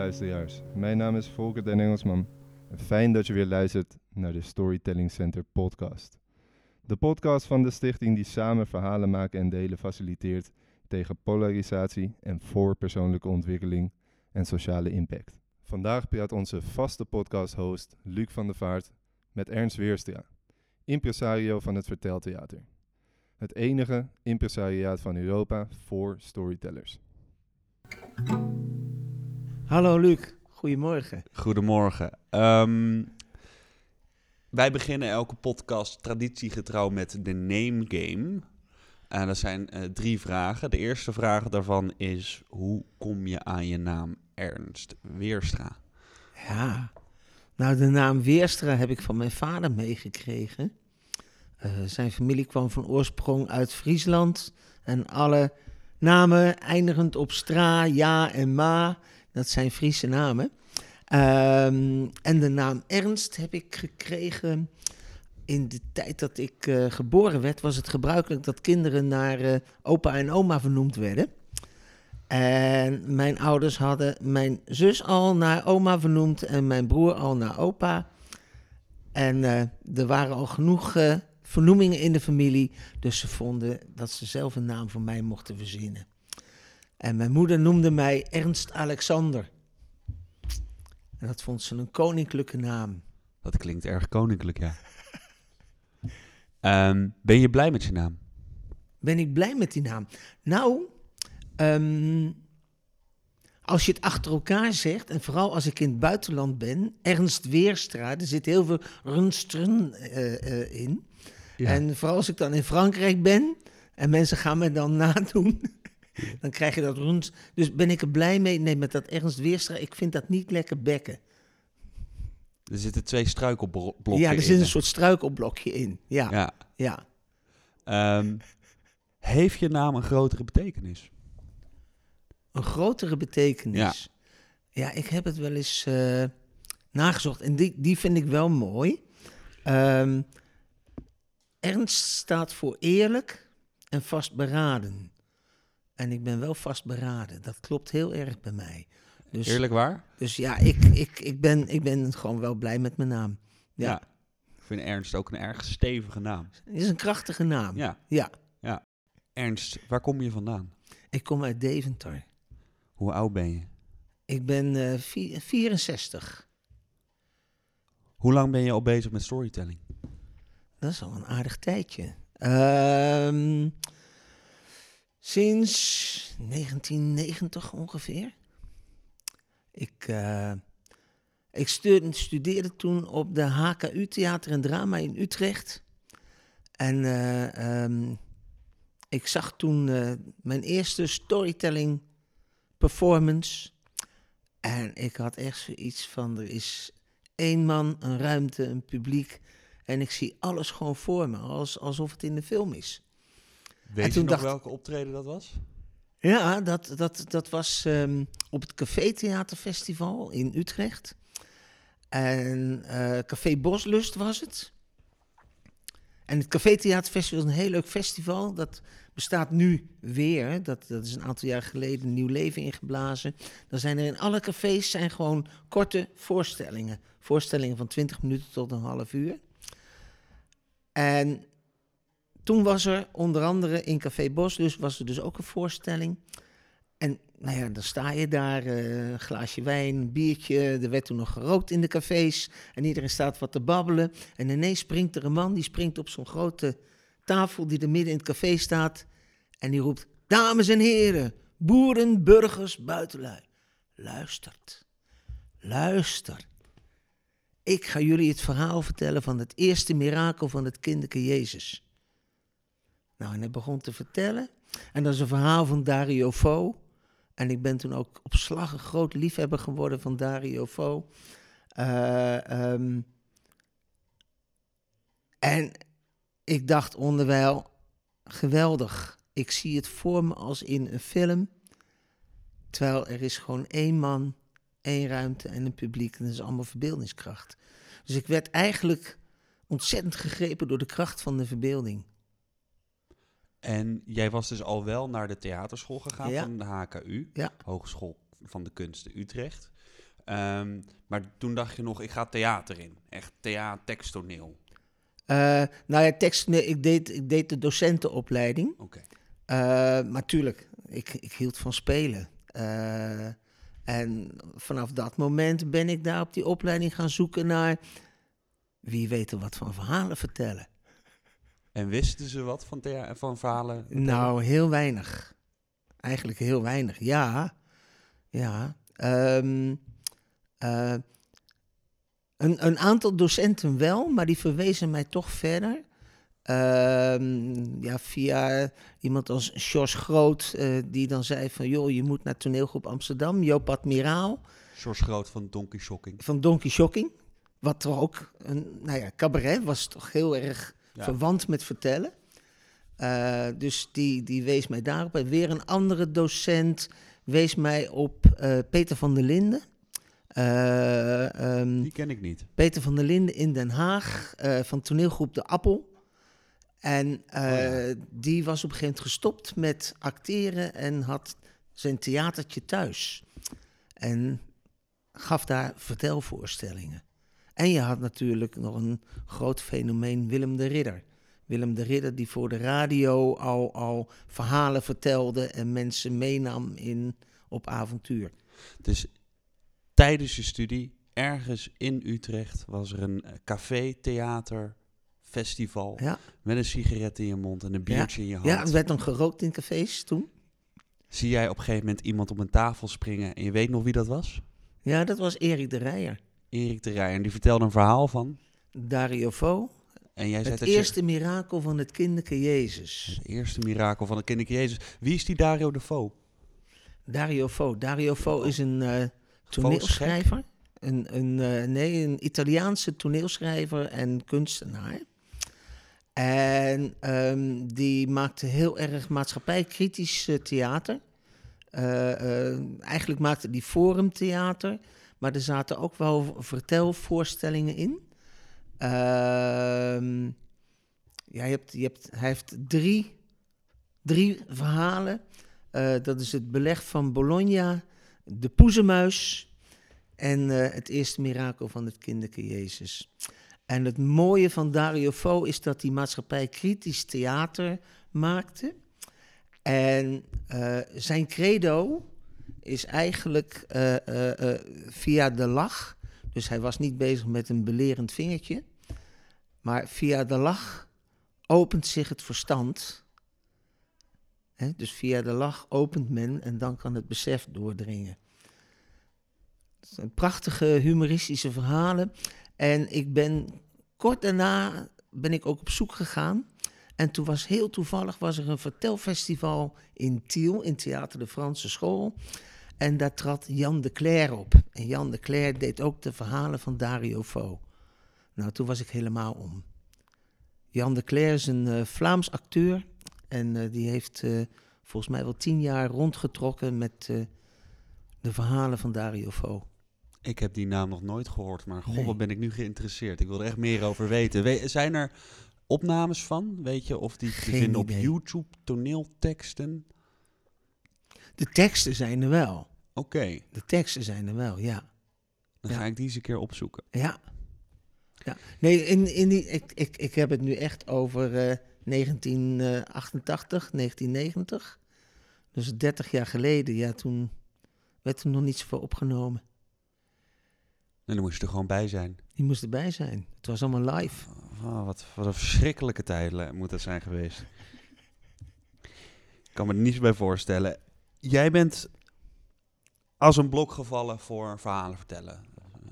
luisteraars. Mijn naam is Volker den Engelsman. En fijn dat je weer luistert naar de Storytelling Center podcast. De podcast van de stichting die samen verhalen maken en delen faciliteert tegen polarisatie en voor persoonlijke ontwikkeling en sociale impact. Vandaag praat onze vaste podcast-host Luc van der Vaart met Ernst Weerstra, impresario van het Verteltheater. Het enige impresariaat van Europa voor storytellers. Hallo Luc, goedemorgen. Goedemorgen. Ehm, wij beginnen elke podcast traditiegetrouw met de name game. En dat zijn eh, drie vragen. De eerste vraag daarvan is: hoe kom je aan je naam Ernst Weerstra? Ja, nou de naam Weerstra heb ik van mijn vader meegekregen. Eh, zijn familie kwam van oorsprong uit Friesland. En alle namen eindigend op stra, ja en ma, dat zijn Friese namen. Ehm, en de naam Ernst heb ik gekregen in de tijd dat ik eh, geboren werd, was het gebruikelijk dat kinderen naar eh, opa en oma vernoemd werden. En mijn ouders hadden mijn zus al naar oma vernoemd en mijn broer al naar opa. En eh, er waren al genoeg vernoemingen in de familie, dus ze vonden dat ze zelf een naam voor mij mochten verzinnen. En mijn moeder noemde mij Ernst Alexander. En dat vond ze een koninklijke naam. Dat klinkt erg koninklijk, ja. Ehm, ben je blij met je naam? Ben ik blij met die naam? Nou, ehm, als je het achter elkaar zegt, en vooral als ik in het buitenland ben, Ernst Weerstra, er zit heel veel runstren uh, uh, in. Ja. En vooral als ik dan in Frankrijk ben en mensen gaan me dan nadoen, dan krijg je dat rond. Dus ben ik er blij mee? Nee, met dat Ernst Weerstra, ik vind dat niet lekker bekken. Er zitten twee struikelblokken in. Ja, er zit een soort struikelblokje in. Ja. ja. ja. Um, heeft je naam een grotere betekenis? Een grotere betekenis? Ja, ja ik heb het wel eens uh, nagezocht. En die, die vind ik wel mooi. Um, ernst staat voor eerlijk en vastberaden. En ik ben wel vastberaden. Dat klopt heel erg bij mij. Dus, Eerlijk waar? Dus ja, ik, ik, ik, ben, ik ben gewoon wel blij met mijn naam. Ja. Ik vind Ernst ook een erg stevige naam. Het is een krachtige naam. Ja. ja. ja. Ernst, waar kom je vandaan? Ik kom uit Deventer. Hoe oud ben je? Ik ben uh, 64. Hoe lang ben je al bezig met storytelling? Dat is al een aardig tijdje. Ehm Sinds 1990 ongeveer. Ik, uh, ik studeerde toen op de HKU Theater en Drama in Utrecht. En uh, um, ik zag toen uh, mijn eerste storytelling performance. En ik had echt zoiets van: er is één man, een ruimte, een publiek. En ik zie alles gewoon voor me, als, alsof het in de film is. Weet en toen je nog dacht, welke optreden dat was? Ja, dat, dat, dat was um, op het Café Theaterfestival in Utrecht. En uh, Café Boslust was het. En het Café Theaterfestival is een heel leuk festival. Dat bestaat nu weer. Dat, dat is een aantal jaar geleden een nieuw leven ingeblazen. Dan zijn er in alle cafés zijn gewoon korte voorstellingen. Voorstellingen van 20 minuten tot een half uur. En toen was er onder andere in Café Bos, dus was er dus ook een voorstelling. En nou ja, dan sta je daar, uh, een glaasje wijn, een biertje. Er werd toen nog gerookt in de cafés. En iedereen staat wat te babbelen. En ineens springt er een man, die springt op zo'n grote tafel die er midden in het café staat. En die roept, dames en heren, boeren, burgers, buitenlui. Luistert, luister. Ik ga jullie het verhaal vertellen van het eerste mirakel van het kinderke Jezus. Nou, en hij begon te vertellen. En dat is een verhaal van Dario Fo. En ik ben toen ook op slag een groot liefhebber geworden van Dario Fo. Uh, um, en ik dacht onderwijl, geweldig. Ik zie het voor me als in een film. Terwijl er is gewoon één man, één ruimte en een publiek. En dat is allemaal verbeeldingskracht. Dus ik werd eigenlijk ontzettend gegrepen door de kracht van de verbeelding. En jij was dus al wel naar de theaterschool gegaan van de HKU, ja. Hogeschool van de Kunsten Utrecht. Ehm, maar toen dacht je nog, ik ga theater in. Echt theater, teksttoneel. Eh, nou ja, tekst, nee, ik, deed, ik deed de docentenopleiding. Oké. Eh, maar tuurlijk, ik, ik hield van spelen. Eh, en vanaf dat moment ben ik daar op die opleiding gaan zoeken naar wie weet er wat van verhalen vertellen. En wisten ze wat van, van verhalen? Nou, heel weinig. Eigenlijk heel weinig, ja. Ja. Ehm, eh, een, een aantal docenten wel, maar die verwezen mij toch verder. Ehm, ja, via iemand als George Groot, eh, die dan zei van... joh, je moet naar toneelgroep Amsterdam. Joop Admiraal George Groot van Donkey Shocking. van Donkey Shocking. Wat toch ook, een, nou ja, cabaret was toch heel erg Ja. verwant met vertellen. Eh, dus die, die wees mij daarop. En weer een andere docent wees mij op eh, Peter van der Linden. Eh, ehm, Die ken ik niet. Peter van der Linden in Den Haag van toneelgroep De Appel. En Oh ja. die was op een gegeven moment gestopt met acteren en had zijn theatertje thuis. En gaf daar vertelvoorstellingen. En je had natuurlijk nog een groot fenomeen, Willem de Ridder. Willem de Ridder die voor de radio al, al verhalen vertelde en mensen meenam in, op avontuur. Dus tijdens je studie, ergens in Utrecht, was er een eh, café, theater, festival. Ja, Met een sigaret in je mond en een biertje in je hand. ja er werd dan gerookt in cafés toen. Zie jij op een gegeven moment iemand op een tafel springen en je weet nog wie dat was? Ja, dat was Erik de Rijer. Erik de Rij. En die vertelde een verhaal van. Dario Fo. En jij zei Het dat je- eerste mirakel van het kinderke Jezus. Het eerste mirakel van het kinderke Jezus. Wie is die Dario de Fo? Dario Fo. Dario Fo is een eh, toneelschrijver. Een, een, eh, nee, een Italiaanse toneelschrijver en kunstenaar. En ehm, die maakte heel erg maatschappijkritisch theater. Eh, eigenlijk maakte die forumtheater, maar er zaten ook wel vertelvoorstellingen in. Ehm, ja, hebt, je hebt, hij heeft drie, drie verhalen. Eh, dat is het beleg van Bologna, de poezemuis en eh, het eerste mirakel van het kinderke Jezus. En het mooie van Dario Fo is dat hij maatschappij kritisch theater maakte. En eh, zijn credo is eigenlijk eh, eh, eh, via de lach. Dus hij was niet bezig met een belerend vingertje. Maar via de lach opent zich het verstand. Dus via de lach opent men en dan kan het besef doordringen. Zijn prachtige humoristische verhalen. En ik ben kort daarna ben ik ook op zoek gegaan. En toen was heel toevallig was er een vertelfestival in Tiel, in Theater de Franse School. En daar trad Jan de Cler op. En Jan de Cler deed ook de verhalen van Dario Fo. Nou, toen was ik helemaal om. Jan de Cler is een eh, Vlaams acteur. En eh, die heeft eh, volgens mij wel tien jaar rondgetrokken met de verhalen van Dario Fo. Ik heb die naam nog nooit gehoord, maar god, Nee. wat ben ik nu geïnteresseerd. Ik wil er echt meer over weten. We- zijn er opnames van, weet je, of die te Geen vinden op. YouTube, toneelteksten? De teksten zijn er wel. Oké, De teksten zijn er wel, ja. dan Ja. ga ik die eens een keer opzoeken. Ja. ja. Nee, in, in die, ik, ik, ik heb het nu echt over eh, 1988, 1990. Dus 30 jaar geleden, ja, toen werd er nog niet zoveel opgenomen. En dan moest je er gewoon bij zijn. Die moest erbij zijn. Het was allemaal live. Oh, wat, wat een verschrikkelijke tijd moet dat zijn geweest. Ik kan me er niets bij voorstellen. Jij bent als een blok gevallen voor verhalen vertellen.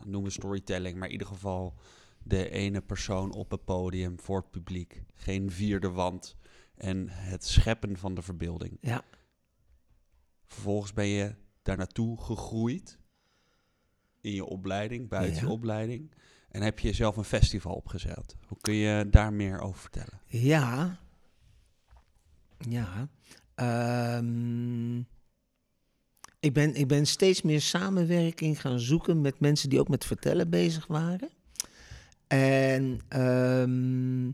Noem het storytelling, maar in ieder geval de ene persoon op het podium voor het publiek. Geen vierde wand en het scheppen van de verbeelding. Ja. Vervolgens ben je daar naartoe gegroeid in je opleiding, buiten Ja. je opleiding. En heb je zelf een festival opgezet. Hoe kun je daar meer over vertellen? Ja. Ja. Ehm, ik, ben, ik ben steeds meer samenwerking gaan zoeken met mensen die ook met vertellen bezig waren. En ehm,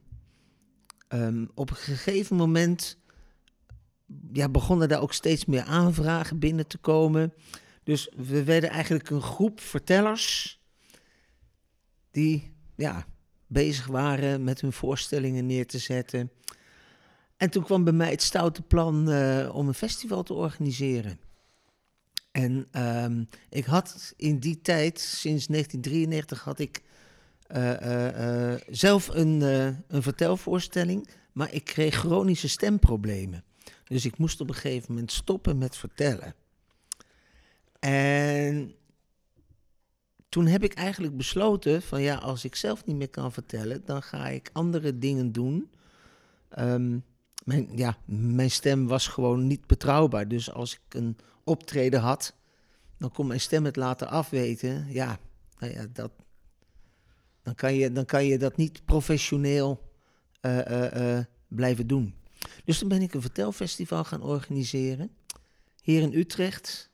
ehm, op een gegeven moment ja, begonnen daar ook steeds meer aanvragen binnen te komen. Dus we werden eigenlijk een groep vertellers die ja, bezig waren met hun voorstellingen neer te zetten. En toen kwam bij mij het stoute plan eh, om een festival te organiseren. En ehm, ik had in die tijd, sinds 1993, had ik eh, eh, zelf een, een vertelvoorstelling, maar ik kreeg chronische stemproblemen. Dus ik moest op een gegeven moment stoppen met vertellen. En toen heb ik eigenlijk besloten van ja, als ik zelf niet meer kan vertellen, dan ga ik andere dingen doen. Ehm, mijn, ja, mijn stem was gewoon niet betrouwbaar. Dus als ik een optreden had, dan kon mijn stem het laten afweten. Ja, nou ja, dat, dan, kan je, dan kan je dat niet professioneel eh, eh, eh, blijven doen. Dus toen ben ik een vertelfestival gaan organiseren. Hier in Utrecht.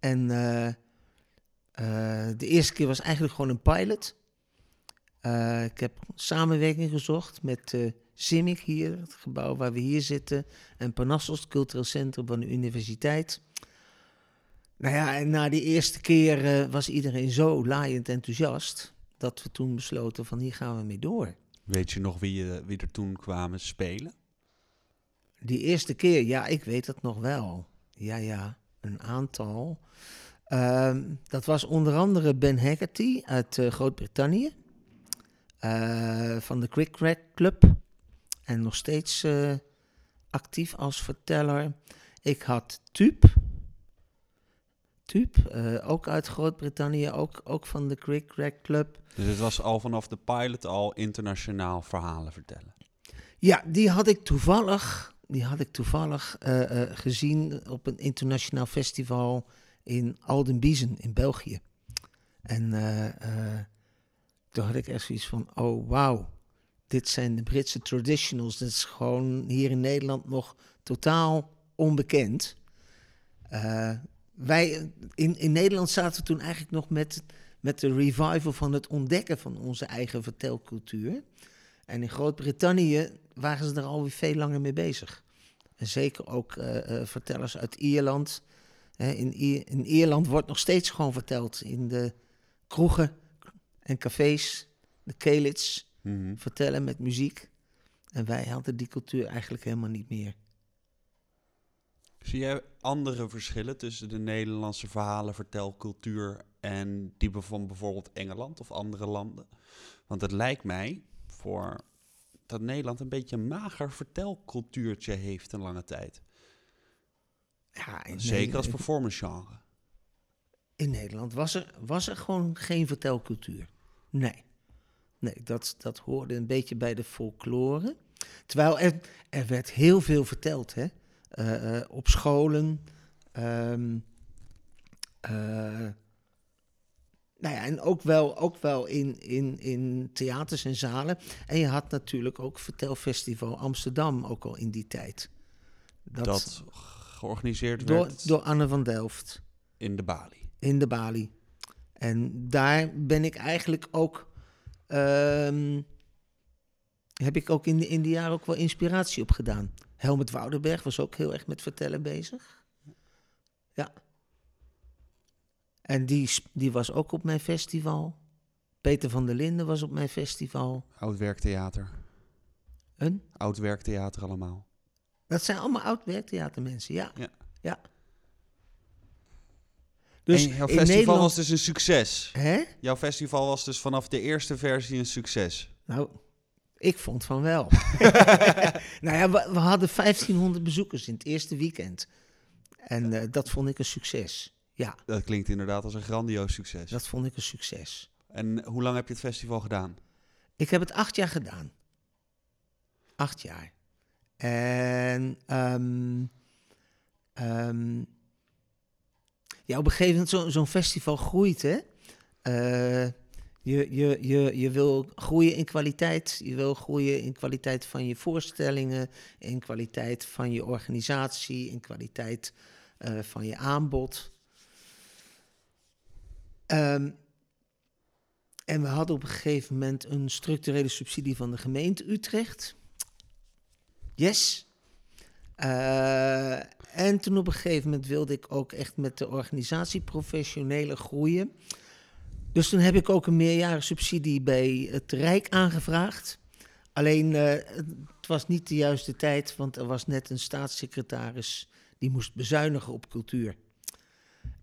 En eh, eh, de eerste keer was eigenlijk gewoon een pilot. Eh, ik heb samenwerking gezocht met eh CIMIC hier, het gebouw waar we hier zitten. En Parnassos, het cultureel centrum van de universiteit. Nou ja, en na die eerste keer was iedereen zo laaiend enthousiast... dat we toen besloten van hier gaan we mee door. Weet je nog wie, wie er toen kwamen spelen? Die eerste keer, ja, ik weet het nog wel. Ja, ja, een aantal. Ehm, dat was onder andere Ben Haggerty uit eh, Groot-Brittannië. eh, van de Quick Crack Club. En nog steeds eh, actief als verteller. Ik had. Tuub, eh, ook uit Groot-Brittannië, ook, ook van de Quick Crack Club. Dus het was al vanaf de pilot al internationaal verhalen vertellen. Ja, die had ik toevallig, die had ik toevallig eh, eh, gezien op een internationaal festival in Aldenbiesen in België. En eh, toen had ik echt zoiets van, oh wauw, dit zijn de Britse traditionals. Dat is gewoon hier in Nederland nog totaal onbekend. Wij in, in Nederland zaten toen eigenlijk nog met, met de revival van het ontdekken van onze eigen vertelcultuur. En in Groot-Brittannië waren ze er alweer veel langer mee bezig. En zeker ook eh, eh, vertellers uit Ierland. Hè, in, I- in Ierland wordt nog steeds gewoon verteld in de kroegen en cafés, de Kelits, Mhm. vertellen met muziek. En wij hadden die cultuur eigenlijk helemaal niet meer. Zie jij andere verschillen tussen de Nederlandse verhalen, vertelcultuur en die van bijvoorbeeld Engeland of andere landen? Want het lijkt mij voor dat Nederland een beetje een mager vertelcultuurtje heeft een lange tijd. Ja, in Zeker als performance genre. In Nederland was er, was er gewoon geen vertelcultuur. Nee. Nee, dat, dat hoorde een beetje bij de folklore. Terwijl er, er werd heel veel verteld, hè. Eh, eh, op scholen. eh, nou ja, en ook wel, ook wel in, in, in theaters en zalen. En je had natuurlijk ook Vertelfestival Amsterdam, ook al in die tijd. Dat, georganiseerd door, werd door Anne van Delft in de Bali. in de Bali. En daar ben ik eigenlijk ook. ehm, heb ik ook in de, in die jaren ook wel inspiratie op gedaan. Helmut Woudenberg was ook heel erg met vertellen bezig. Ja. En die, die was ook op mijn festival. Peter van der Linden was op mijn festival. Oud werktheater. Een? Oud werktheater allemaal. Dat zijn allemaal oud-werktheatermensen, ja. Ja. ja. Dus en jouw festival Nederland... was dus een succes. Hè? Jouw festival was dus vanaf de eerste versie een succes. Nou, ik vond van wel. nou ja, we, we hadden 1500 bezoekers in het eerste weekend. En eh, dat vond ik een succes. Ja, Dat klinkt inderdaad als een grandioos succes. dat vond ik een succes. En hoe lang heb je het festival gedaan? Ik heb het acht jaar gedaan. Acht jaar. En ehm, ja, op een gegeven moment, zo- zo'n festival groeit, hè. Eh, je, je, je, je wil groeien in kwaliteit. Je wil groeien in kwaliteit van je voorstellingen, in kwaliteit van je organisatie, in kwaliteit eh, van je aanbod. Ehm, en we hadden op een gegeven moment een structurele subsidie van de gemeente Utrecht. Yes. Eh, En toen op een gegeven moment wilde ik ook echt met de organisatie professionele groeien. Dus toen heb ik ook een meerjaren subsidie bij het Rijk aangevraagd. Alleen uh, het was niet de juiste tijd, want er was net een staatssecretaris die moest bezuinigen op cultuur.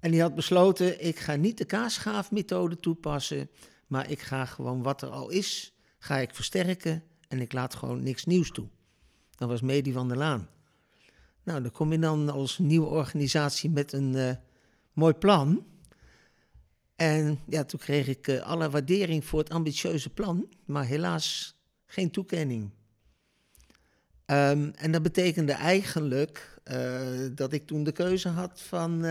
En die had besloten, ik ga niet de kaasschaafmethode toepassen, maar ik ga gewoon wat er al is, ga ik versterken en ik laat gewoon niks nieuws toe. Dat was Medi van der Laan. Nou, dan kom je dan als nieuwe organisatie met een uh, mooi plan. En ja, toen kreeg ik uh, alle waardering voor het ambitieuze plan, maar helaas geen toekenning. Um, en dat betekende eigenlijk uh, dat ik toen de keuze had van...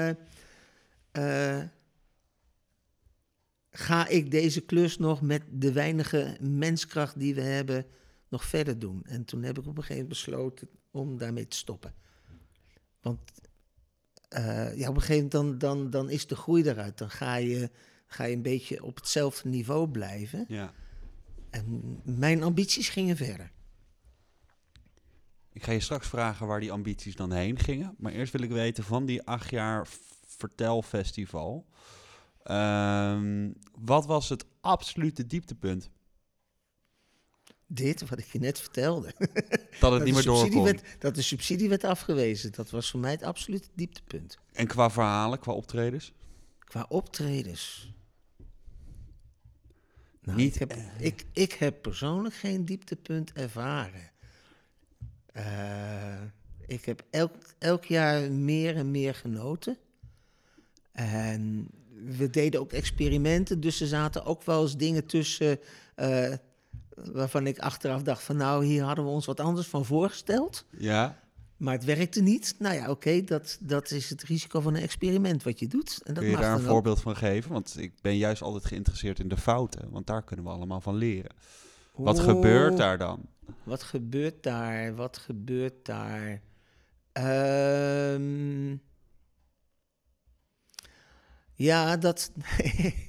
ga ik deze klus nog met de weinige menskracht die we hebben nog verder doen? En toen heb ik op een gegeven moment besloten om daarmee te stoppen. Want uh, ja, op een gegeven moment dan, dan, dan is de groei eruit. Dan ga je, ga je een beetje op hetzelfde niveau blijven. Ja. En mijn ambities gingen verder. Ik ga je straks vragen waar die ambities dan heen gingen. Maar eerst wil ik weten van die acht jaar vertelfestival. Uh, wat was het absolute dieptepunt? dit, wat ik je net vertelde. Dat het niet meer doorkomt. dat de subsidie werd afgewezen. Dat was voor mij het absolute dieptepunt. En qua verhalen, qua optredens? Qua optredens. Nou, niet, ik, heb, ik, ik heb persoonlijk geen dieptepunt ervaren. Uh, ik heb elk, elk jaar meer en meer genoten. En we deden ook experimenten, dus er zaten ook wel eens dingen tussen. Uh, waarvan ik achteraf dacht van nou, hier hadden we ons wat anders van voorgesteld. Ja. Maar het werkte niet. Nou ja, oké, dat, dat is het risico van een experiment wat je doet. En dat Kun je daar een voorbeeld van geven? Want ik ben juist altijd geïnteresseerd in de fouten, want daar kunnen we allemaal van leren. Wat gebeurt daar dan? Wat gebeurt daar? Wat gebeurt daar? Um, ja, dat.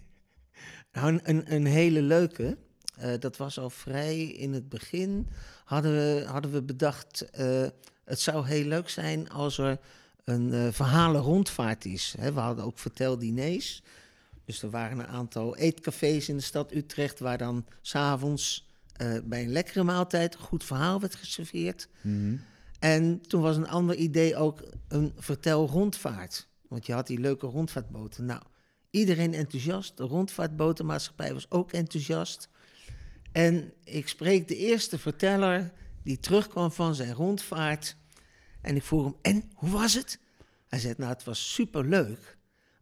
nou, een, een hele leuke. Uh, dat was al vrij in het begin. Hadden we, hadden we bedacht, uh, het zou heel leuk zijn als er een uh, verhalen rondvaart is. We hadden ook verteldiners. Dus er waren een aantal eetcafés in de stad Utrecht... waar dan s'avonds bij een lekkere maaltijd een goed verhaal werd geserveerd. Mm -hmm. En toen was een ander idee ook een vertelrondvaart. Want je had die leuke rondvaartboten. Nou, iedereen enthousiast. De rondvaartbotenmaatschappij was ook enthousiast. En ik spreek de eerste verteller die terugkwam van zijn rondvaart. En ik vroeg hem, en hoe was het? Hij zei, nou het was superleuk.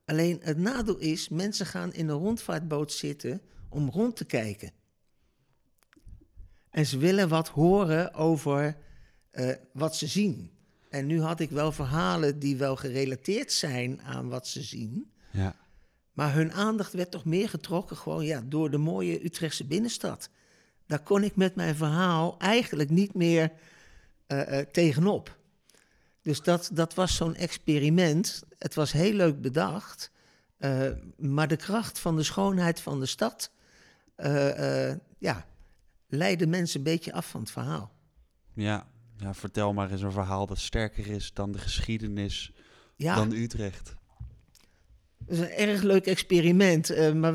Alleen het nadeel is, mensen gaan in een rondvaartboot zitten om rond te kijken. En ze willen wat horen over uh, wat ze zien. En nu had ik wel verhalen die wel gerelateerd zijn aan wat ze zien. Ja. Maar hun aandacht werd toch meer getrokken gewoon ja, door de mooie Utrechtse binnenstad daar kon ik met mijn verhaal eigenlijk niet meer uh, uh, tegenop. Dus dat, dat was zo'n experiment. Het was heel leuk bedacht. Uh, maar de kracht van de schoonheid van de stad ja, leidde mensen een beetje af van het verhaal. Ja, ja, vertel maar eens een verhaal dat sterker is dan de geschiedenis ja. dan Utrecht. Het is een erg leuk experiment. Uh, maar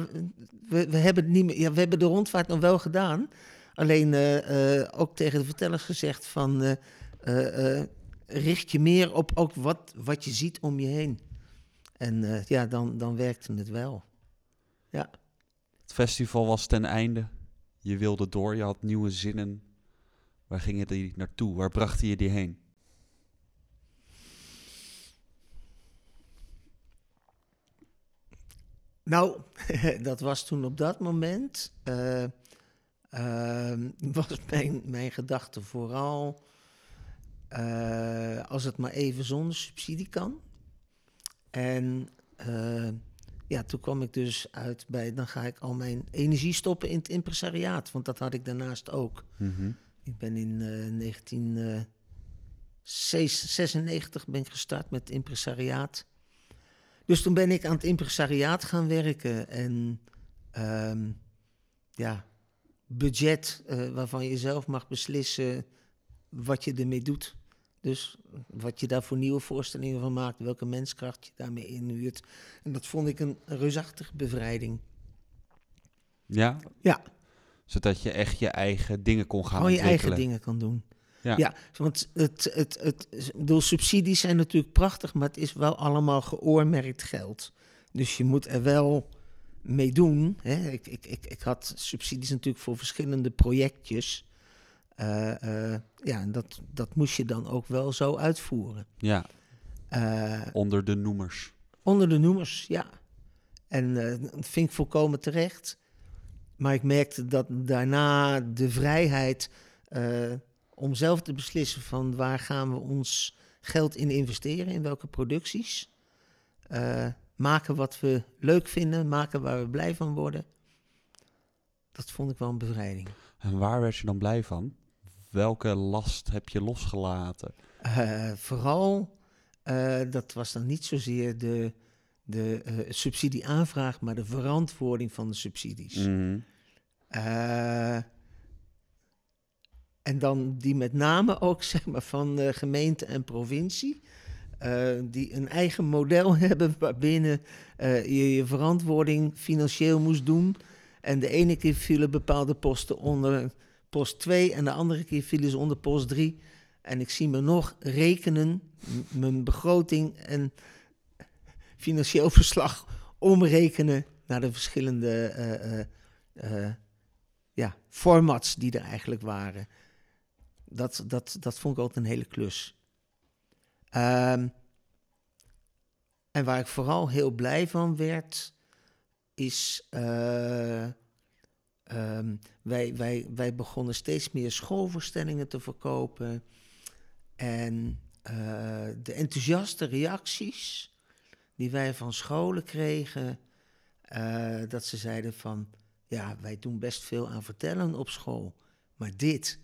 we, we, hebben het niet meer, ja, we hebben de rondvaart nog wel gedaan. Alleen uh, uh, ook tegen de vertellers gezegd van... richt je meer op ook wat, wat je ziet om je heen. En ja, dan, dan werkte het wel. Ja. Het festival was ten einde. Je wilde door, je had nieuwe zinnen. Waar ging je die naartoe? Waar bracht je die heen? Nou, dat was toen op dat moment. Uh, uh, was mijn, mijn gedachte vooral. Uh, als het maar even zonder subsidie kan. En ja, toen kwam ik dus uit bij. Dan ga ik al mijn energie stoppen in het impresariaat. Want dat had ik daarnaast ook. Mm -hmm. Ik ben in 1996 ben ik gestart met het impresariaat. Dus toen ben ik aan het impresariaat gaan werken. En um, ja, budget uh, waarvan je zelf mag beslissen wat je ermee doet. Dus wat je daar voor nieuwe voorstellingen van maakt, welke menskracht je daarmee inhuurt. En dat vond ik een, een reusachtige bevrijding. Ja? Ja. Zodat je echt je eigen dingen kon gaan Gewoon je eigen dingen kan doen. Ja. Ja, want het, het, het, ik bedoel, subsidies zijn natuurlijk prachtig, maar het is wel allemaal geoormerkt geld. Dus je moet er wel mee doen. Hè. Ik, ik, ik, ik had subsidies natuurlijk voor verschillende projectjes. Eh, eh, ja, en dat, dat moest je dan ook wel zo uitvoeren. Ja, Eh, onder de noemers. onder de noemers, ja. En dat vind ik volkomen terecht. Maar ik merkte dat daarna de vrijheid eh, om zelf te beslissen van waar gaan we ons geld in investeren, in welke producties. Eh, maken wat we leuk vinden, maken waar we blij van worden. Dat vond ik wel een bevrijding. En waar werd je dan blij van? Welke last heb je losgelaten? Eh, vooral, dat was dan niet zozeer de, de eh, subsidieaanvraag, maar de verantwoording van de subsidies. Mhm. Eh, en dan die met name ook zeg maar, van gemeente en provincie. eh, die een eigen model hebben waarbinnen je je verantwoording financieel moest doen. En de ene keer vielen bepaalde posten onder post 2 en de andere keer vielen ze onder post 3. En ik zie me nog rekenen, mijn begroting en financieel verslag omrekenen naar de verschillende eh, eh, eh, ja, formats die er eigenlijk waren. Dat, dat, dat vond ik altijd een hele klus. Ehm, en waar ik vooral heel blij van werd, is. eh, ehm, wij, wij, wij begonnen steeds meer schoolvoorstellingen te verkopen. En de enthousiaste reacties die wij van scholen kregen, eh, dat ze zeiden van, ja, wij doen best veel aan vertellen op school, maar dit,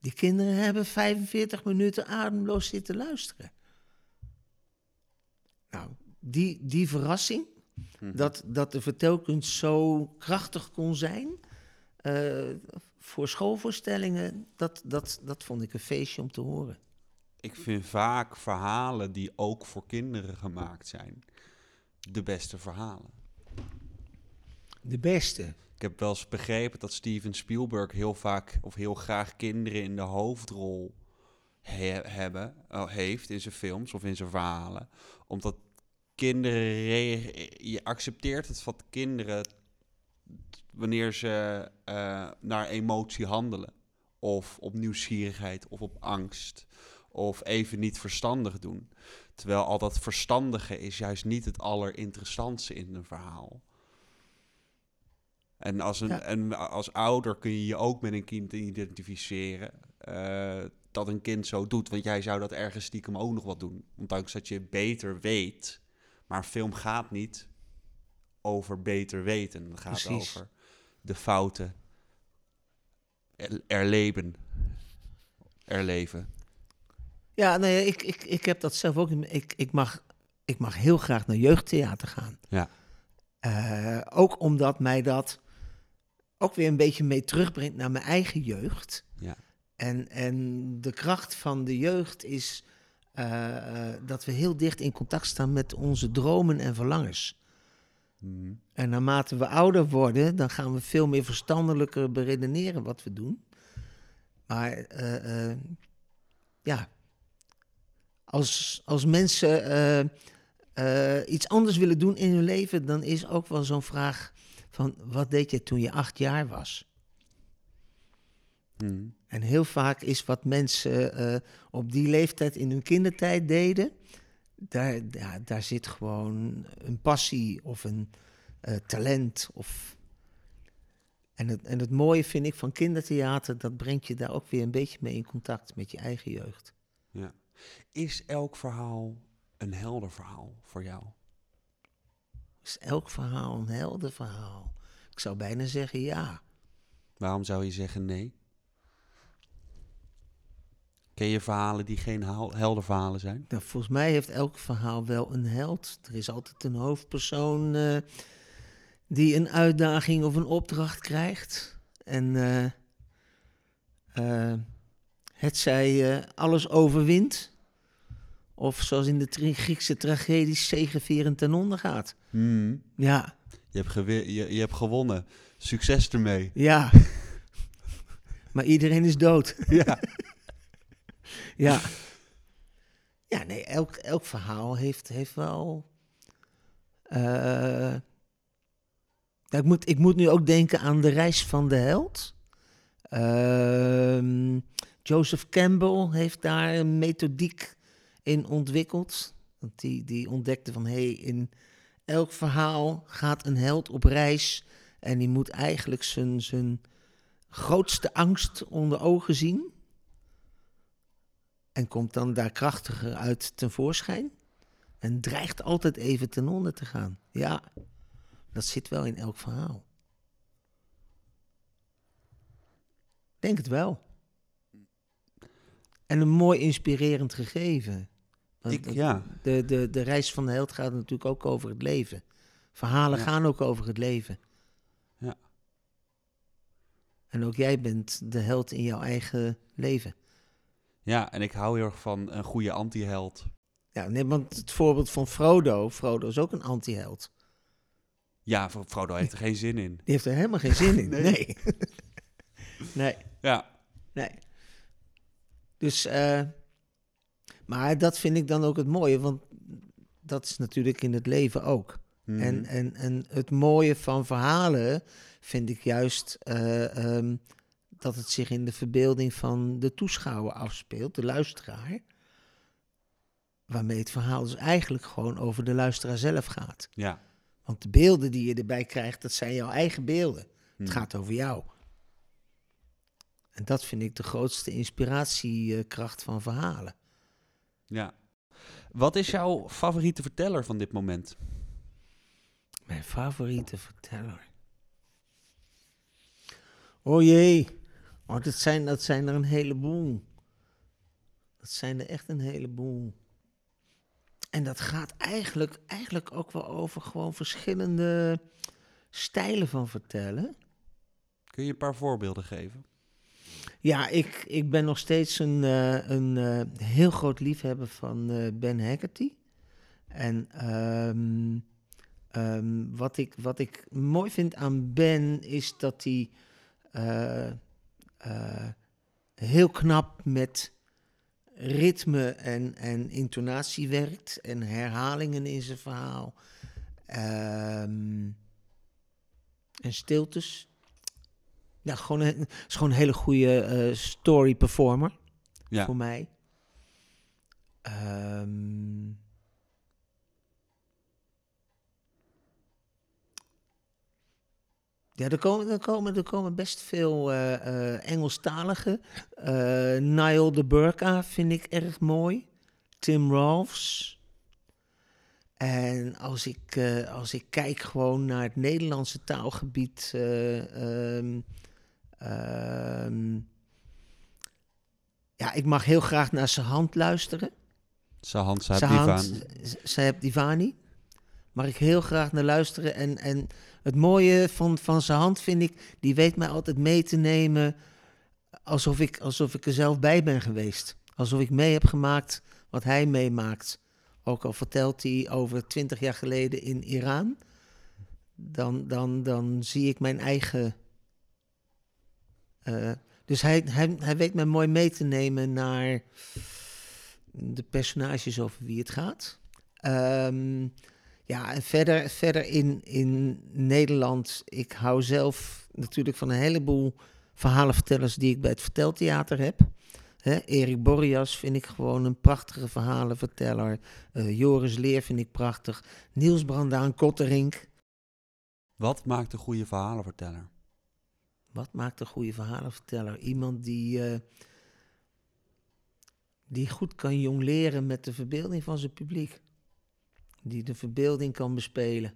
die kinderen hebben 45 minuten ademloos zitten luisteren. Nou, die, die verrassing, Mhm. dat, dat de vertelkunst zo krachtig kon zijn eh, voor schoolvoorstellingen, dat, dat, dat vond ik een feestje om te horen. Ik vind vaak verhalen die ook voor kinderen gemaakt zijn, de beste verhalen. De beste. Ik heb wel eens begrepen dat Steven Spielberg heel vaak of heel graag kinderen in de hoofdrol he- hebben, oh, heeft in zijn films of in zijn verhalen. Omdat kinderen, je accepteert het van kinderen wanneer ze eh, naar emotie handelen. Of op nieuwsgierigheid of op angst. Of even niet verstandig doen. Terwijl al dat verstandige is juist niet het allerinteressantste in een verhaal. En als, een, Ja. en als ouder kun je je ook met een kind identificeren. eh, dat een kind zo doet. Want jij zou dat ergens stiekem ook nog wat doen. Ondanks dat je beter weet. Maar een film gaat niet over beter weten. Het gaat Precies. over de fouten. Er, erleben. Erleven. Ja, nee, ik, ik, ik heb dat zelf ook. Ik, ik, mag, ik mag heel graag naar jeugdtheater gaan. Ja. Eh, ook omdat mij dat ook weer een beetje mee terugbrengt naar mijn eigen jeugd. Ja. En, en de kracht van de jeugd is eh, eh, dat we heel dicht in contact staan met onze dromen en verlangens. Mhm. En naarmate we ouder worden, dan gaan we veel meer verstandelijker beredeneren wat we doen. Maar ja, als, als mensen eh, eh, iets anders willen doen in hun leven, dan is ook wel zo'n vraag van wat deed je toen je acht jaar was? Mhm. En heel vaak is wat mensen eh, op die leeftijd in hun kindertijd deden, daar, ja, daar zit gewoon een passie of een talent. Of... En, het, en het mooie vind ik van kindertheater, dat brengt je daar ook weer een beetje mee in contact met je eigen jeugd. Ja. Is elk verhaal een helder verhaal voor jou? Is elk verhaal een helder verhaal? Ik zou bijna zeggen ja. Waarom zou je zeggen nee? Ken je verhalen die geen helder verhalen zijn? Nou, volgens mij heeft elk verhaal wel een held. Er is altijd een hoofdpersoon eh, die een uitdaging of een opdracht krijgt. En eh, eh, het zij eh, alles overwint. Of zoals in de Griekse tragedies zegeverend ten onder gaat. Hmm. Ja, Je, hebt je, je hebt gewonnen. Succes ermee. ja. maar iedereen is dood. Ja. Ja. Ja, nee, elk, elk verhaal heeft, heeft wel... eh, ik, moet, ik moet nu ook denken aan de reis van de held. Ehm, Joseph Campbell heeft daar een methodiek in ontwikkeld. Want die, die ontdekte van, hé, hey, in elk verhaal gaat een held op reis... en die moet eigenlijk zijn, zijn grootste angst onder ogen zien... En komt dan daar krachtiger uit tevoorschijn. En dreigt altijd even ten onder te gaan. Ja, dat zit wel in elk verhaal. Denk het wel. En een mooi inspirerend gegeven. Want Ik, ja. de, de, de reis van de held gaat natuurlijk ook over het leven. Verhalen Ja. gaan ook over het leven. Ja. En ook jij bent de held in jouw eigen leven. ja, en ik hou heel erg van een goede anti-held. Ja, nee, want het voorbeeld van Frodo. Frodo is ook een anti-held. Ja, Fro- Frodo heeft er geen zin in. Die heeft er helemaal geen zin in. Nee. Nee. Nee, Ja, nee. Dus, eh, maar dat vind ik dan ook het mooie, want dat is natuurlijk in het leven ook. Mhm. En, en, en het mooie van verhalen vind ik juist eh, ehm, dat het zich in de verbeelding van de toeschouwer afspeelt, de luisteraar. Waarmee het verhaal dus eigenlijk gewoon over de luisteraar zelf gaat. ja. Want de beelden die je erbij krijgt, dat zijn jouw eigen beelden. Het Mhm. gaat over jou. En dat vind ik de grootste inspiratiekracht van verhalen. Ja. Wat is jouw favoriete verteller van dit moment? Mijn favoriete verteller. Oh jee. Oh, dat, zijn, dat zijn er een heleboel. Dat zijn er echt een heleboel. En dat gaat eigenlijk, eigenlijk ook wel over gewoon verschillende stijlen van vertellen. Kun je een paar voorbeelden geven? Ja, ik, ik ben nog steeds een, eh, een eh, heel groot liefhebber van eh, Ben Haggerty. En ehm, ehm, wat, ik, wat ik mooi vind aan Ben is dat hij heel knap met ritme en, en intonatie werkt en herhalingen in zijn verhaal. Ehm, en stiltes. Ja, gewoon een, is gewoon een hele goede eh, story performer Ja. voor mij. Ehm, ja, er komen, er komen, er komen best veel eh eh Engelstalige. Eh Niall de Burka vind ik erg mooi. Tim Rolfs. En als ik, als ik kijk gewoon naar het Nederlandse taalgebied... eh, ehm, ehm, ja, ik mag heel graag naar zijn hand luisteren. Sahand Saab Sahand Divan. Saeb Divani. Mag ik heel graag naar luisteren. En, en het mooie van, van zijn hand vind ik, die weet mij altijd mee te nemen alsof ik, alsof ik er zelf bij ben geweest. Alsof ik mee heb gemaakt wat hij meemaakt. Ook al vertelt hij over twintig jaar geleden in Iran. Dan, dan, dan zie ik mijn eigen. Eh, dus hij, hij, hij weet mij mooi mee te nemen naar de personages over wie het gaat. Ehm, ja, en verder, verder in, in Nederland, ik hou zelf natuurlijk van een heleboel verhalenvertellers die ik bij het Verteltheater heb. Erik Borrias vind ik gewoon een prachtige verhalenverteller. Eh, Joris Leer vind ik prachtig. Niels Brandaan Kotterink. Wat maakt een goede verhalenverteller? Wat maakt een goede verhalenverteller? Iemand die, eh, die goed kan jongleren met de verbeelding van zijn publiek. Die de verbeelding kan bespelen.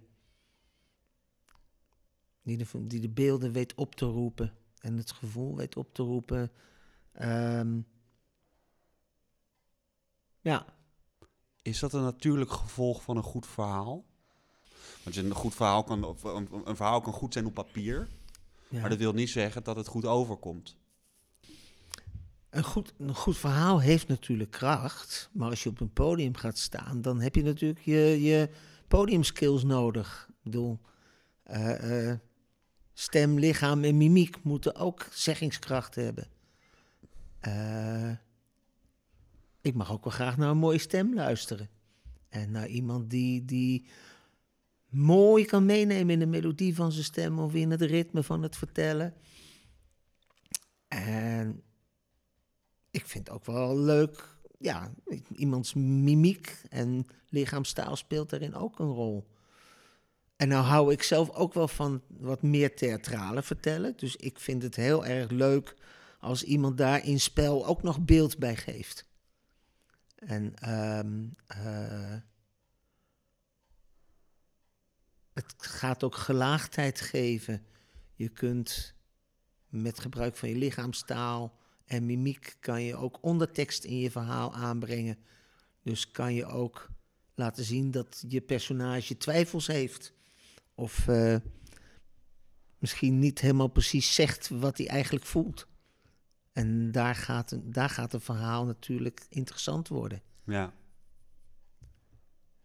Die de, die de beelden weet op te roepen. En het gevoel weet op te roepen. Ehm, ja, Is dat een natuurlijk gevolg van een goed verhaal? Want een goed verhaal kan, een verhaal kan goed zijn op papier, ja. maar dat wil niet zeggen dat het goed overkomt. Een goed, een goed verhaal heeft natuurlijk kracht. Maar als je op een podium gaat staan, dan heb je natuurlijk je, je podiumskills nodig. Ik bedoel, eh, eh, stem, lichaam en mimiek moeten ook zeggingskracht hebben. Eh, ik mag ook wel graag naar een mooie stem luisteren. En naar iemand die, die mooi kan meenemen in de melodie van zijn stem of in het ritme van het vertellen. En ik vind ook wel leuk, ja, iemands mimiek en lichaamstaal speelt daarin ook een rol. En nou hou ik zelf ook wel van wat meer theatrale vertellen. Dus ik vind het heel erg leuk als iemand daar in spel ook nog beeld bij geeft. En eh, het gaat ook gelaagdheid geven. Je kunt met gebruik van je lichaamstaal en mimiek kan je ook ondertekst in je verhaal aanbrengen. Dus kan je ook laten zien dat je personage twijfels heeft. Of uh, misschien niet helemaal precies zegt wat hij eigenlijk voelt. En daar gaat, daar gaat een verhaal natuurlijk interessant worden. Ja.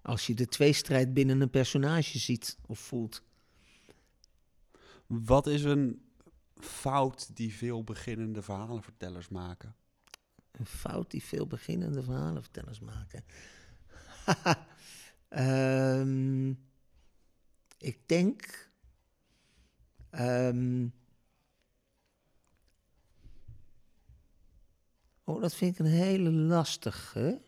Als je de tweestrijd binnen een personage ziet of voelt. Wat is een fout die veel beginnende verhalenvertellers maken? Een fout die veel beginnende verhalenvertellers maken. um, ik denk. Um, oh, dat vind ik een hele lastige.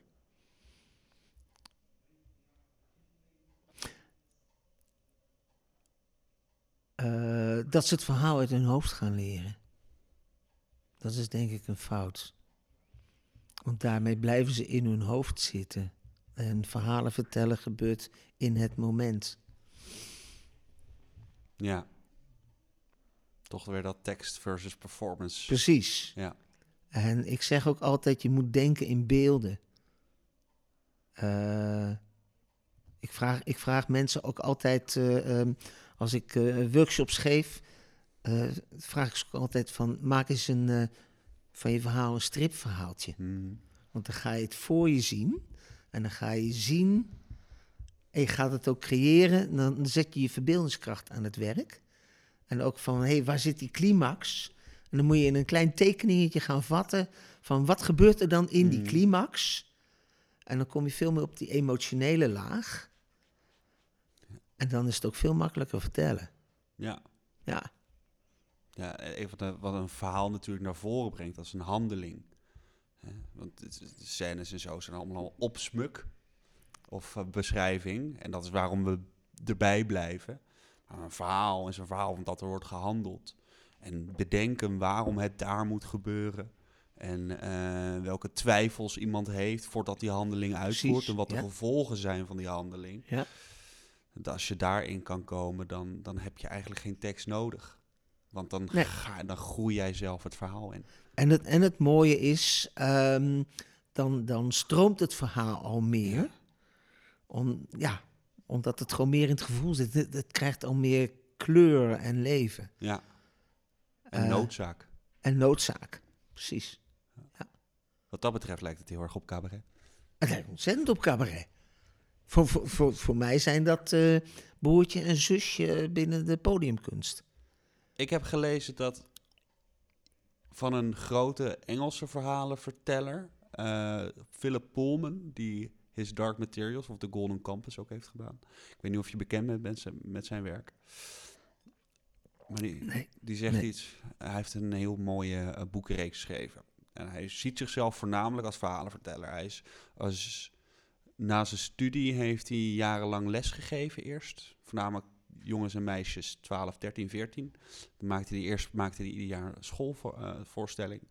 Uh, dat ze het verhaal uit hun hoofd gaan leren. Dat is denk ik een fout. Want daarmee blijven ze in hun hoofd zitten. En verhalen vertellen gebeurt in het moment. Ja. Toch weer dat tekst versus performance. Precies. Ja. En ik zeg ook altijd, je moet denken in beelden. Uh, ik, vraag, ik vraag mensen ook altijd, uh, um, als ik uh, workshops geef, vraag ik ze ook altijd van, maak eens een, van je verhaal een stripverhaaltje. Mm. Want dan ga je het voor je zien en dan ga je zien en je gaat het ook creëren, dan zet je je verbeeldingskracht aan het werk. En ook van, hé, hey, waar zit die climax? En dan moet je in een klein tekeningetje gaan vatten van wat gebeurt er dan in die Mhm. climax? En dan kom je veel meer op die emotionele laag. En dan is het ook veel makkelijker vertellen. Ja. Ja, Ja, een van de, wat een verhaal natuurlijk naar voren brengt, is een handeling. Want de scènes en zo zijn allemaal opsmuk of eh, beschrijving. En dat is waarom we erbij blijven. Maar een verhaal is een verhaal omdat er wordt gehandeld. En bedenken waarom het daar moet gebeuren. En eh, welke twijfels iemand heeft voordat die handeling uitvoert. En wat de ja. gevolgen zijn van die handeling. ja. Dat Als je daarin kan komen, dan, dan heb je eigenlijk geen tekst nodig. Want dan, Nee. ga, dan groei jij zelf het verhaal in. En het, en het mooie is, ehm, dan, dan stroomt het verhaal al meer. Om, ja, omdat het gewoon meer in het gevoel zit. Het, het krijgt al meer kleur en leven. Ja. En Eh, noodzaak. En noodzaak. Precies. Wat dat betreft lijkt het heel erg op cabaret. Het lijkt ontzettend op cabaret. Voor, voor, voor, voor mij zijn dat eh, broertje en zusje binnen de podiumkunst. Ik heb gelezen dat van een grote Engelse verhalenverteller, eh Philip Pullman, die His Dark Materials of The Golden Compass ook heeft gedaan. Ik weet niet of je bekend bent met zijn, met zijn werk. Maar die, Nee. die zegt Nee. iets. Hij heeft een heel mooie eh, boekenreeks geschreven. En hij ziet zichzelf voornamelijk als verhalenverteller. Hij is als, na zijn studie heeft hij jarenlang lesgegeven eerst. Voornamelijk jongens en meisjes 12, 13, 14. Dan maakte hij eerst maakte hij ieder jaar een schoolvoorstelling.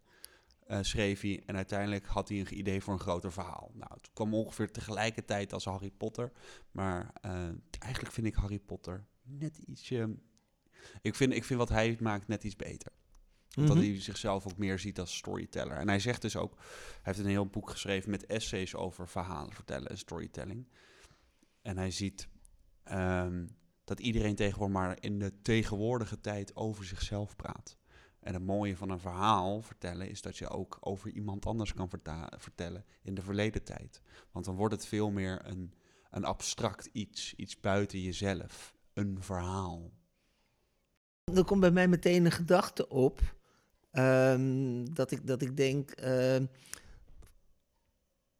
eh, schreef hij en uiteindelijk had hij een idee voor een groter verhaal. Nou, het kwam ongeveer tegelijkertijd als Harry Potter. Maar eh, eigenlijk vind ik Harry Potter net ietsje... Ik vind, ik vind wat hij maakt net iets beter. Dat Mhm. hij zichzelf ook meer ziet als storyteller. En hij zegt dus ook, hij heeft een heel boek geschreven met essays over verhalen vertellen en storytelling. En hij ziet ehm, dat iedereen tegenwoordig maar in de tegenwoordige tijd over zichzelf praat. En het mooie van een verhaal vertellen is dat je ook over iemand anders kan verta- vertellen in de verleden tijd. Want dan wordt het veel meer een, een abstract iets, iets buiten jezelf, een verhaal. Er komt bij mij meteen een gedachte op. ehm, dat, ik, dat ik denk. ehm,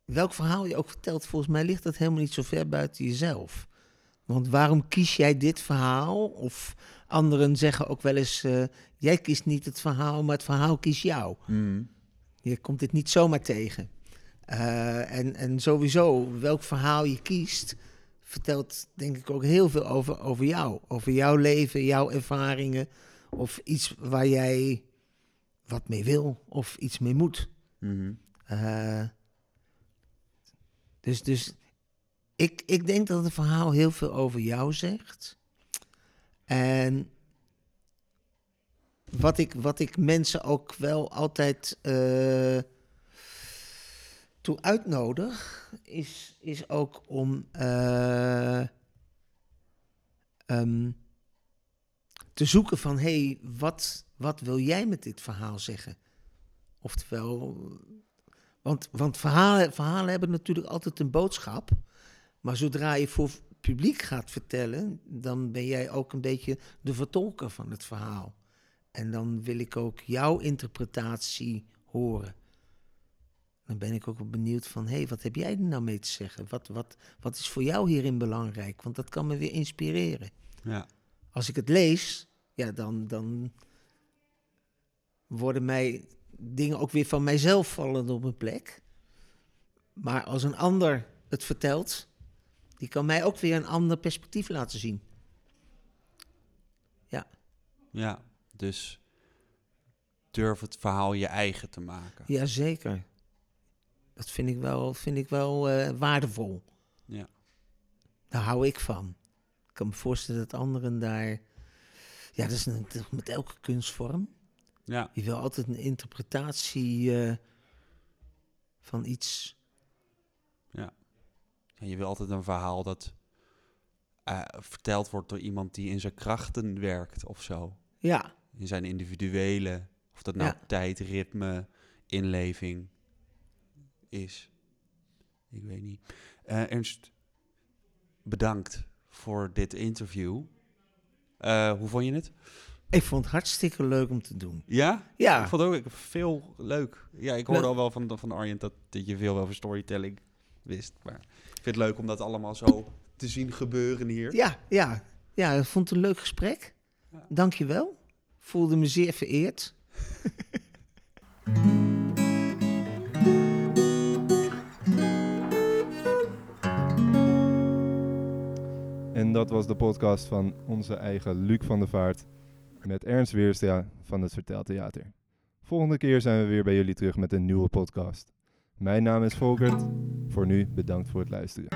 welk verhaal je ook vertelt, volgens mij ligt dat helemaal niet zo ver buiten jezelf. Want waarom kies jij dit verhaal? Of anderen zeggen ook wel eens: eh, jij kiest niet het verhaal, maar het verhaal kiest jou. Je komt dit niet zomaar tegen. Eh, en, en sowieso, welk verhaal je kiest, vertelt denk ik ook heel veel over, over jou. Over jouw leven, jouw ervaringen. Of iets waar jij wat mee wil of iets mee moet. Mhm. Eh, dus dus ik, ik denk dat het verhaal heel veel over jou zegt. En wat ik, wat ik mensen ook wel altijd eh, toe uitnodig, is, is ook om eh, ehm, te zoeken van, hé, hey, wat, wat wil jij met dit verhaal zeggen? Oftewel, want, want verhalen, verhalen hebben natuurlijk altijd een boodschap. Maar zodra je voor publiek gaat vertellen, dan ben jij ook een beetje de vertolker van het verhaal. En dan wil ik ook jouw interpretatie horen. Dan ben ik ook benieuwd van, hé, hey, wat heb jij er nou mee te zeggen? Wat, wat, wat is voor jou hierin belangrijk? Want dat kan me weer inspireren. Ja. Als ik het lees, ja, dan, dan worden mij dingen ook weer van mijzelf vallen op een plek. Maar als een ander het vertelt, die kan mij ook weer een ander perspectief laten zien. ja, dus durf het verhaal je eigen te maken. Jazeker. Dat vind ik wel, vind ik wel eh, waardevol. Ja. Daar hou ik van. Ik kan me voorstellen dat anderen daar... Ja, dat is met elke kunstvorm. Ja, Je wil altijd een interpretatie eh, van iets. en je wil altijd een verhaal dat eh, verteld wordt door iemand die in zijn krachten werkt of zo. Ja, In zijn individuele, of dat nou Ja. tijd, ritme, inleving is. Ik weet niet. Eh, Ernst, bedankt voor dit interview. Eh, hoe vond je het? ik vond het hartstikke leuk om te doen. Ja? Ja, Ik vond het ook ik- veel leuk. Ja, ik hoorde al wel van, van Arjen dat, dat je veel over storytelling wist. Maar ik vind het leuk om dat allemaal zo te zien gebeuren hier. ja, ja. Ja, ik vond het een leuk gesprek. Ja. Dank je wel. Voelde me zeer vereerd. En dat was de podcast van onze eigen Luc van der Vaart met Ernst Weerstra van het Verteltheater. Volgende keer zijn we weer bij jullie terug met een nieuwe podcast. Mijn naam is Volkert. Voor nu bedankt voor het luisteren.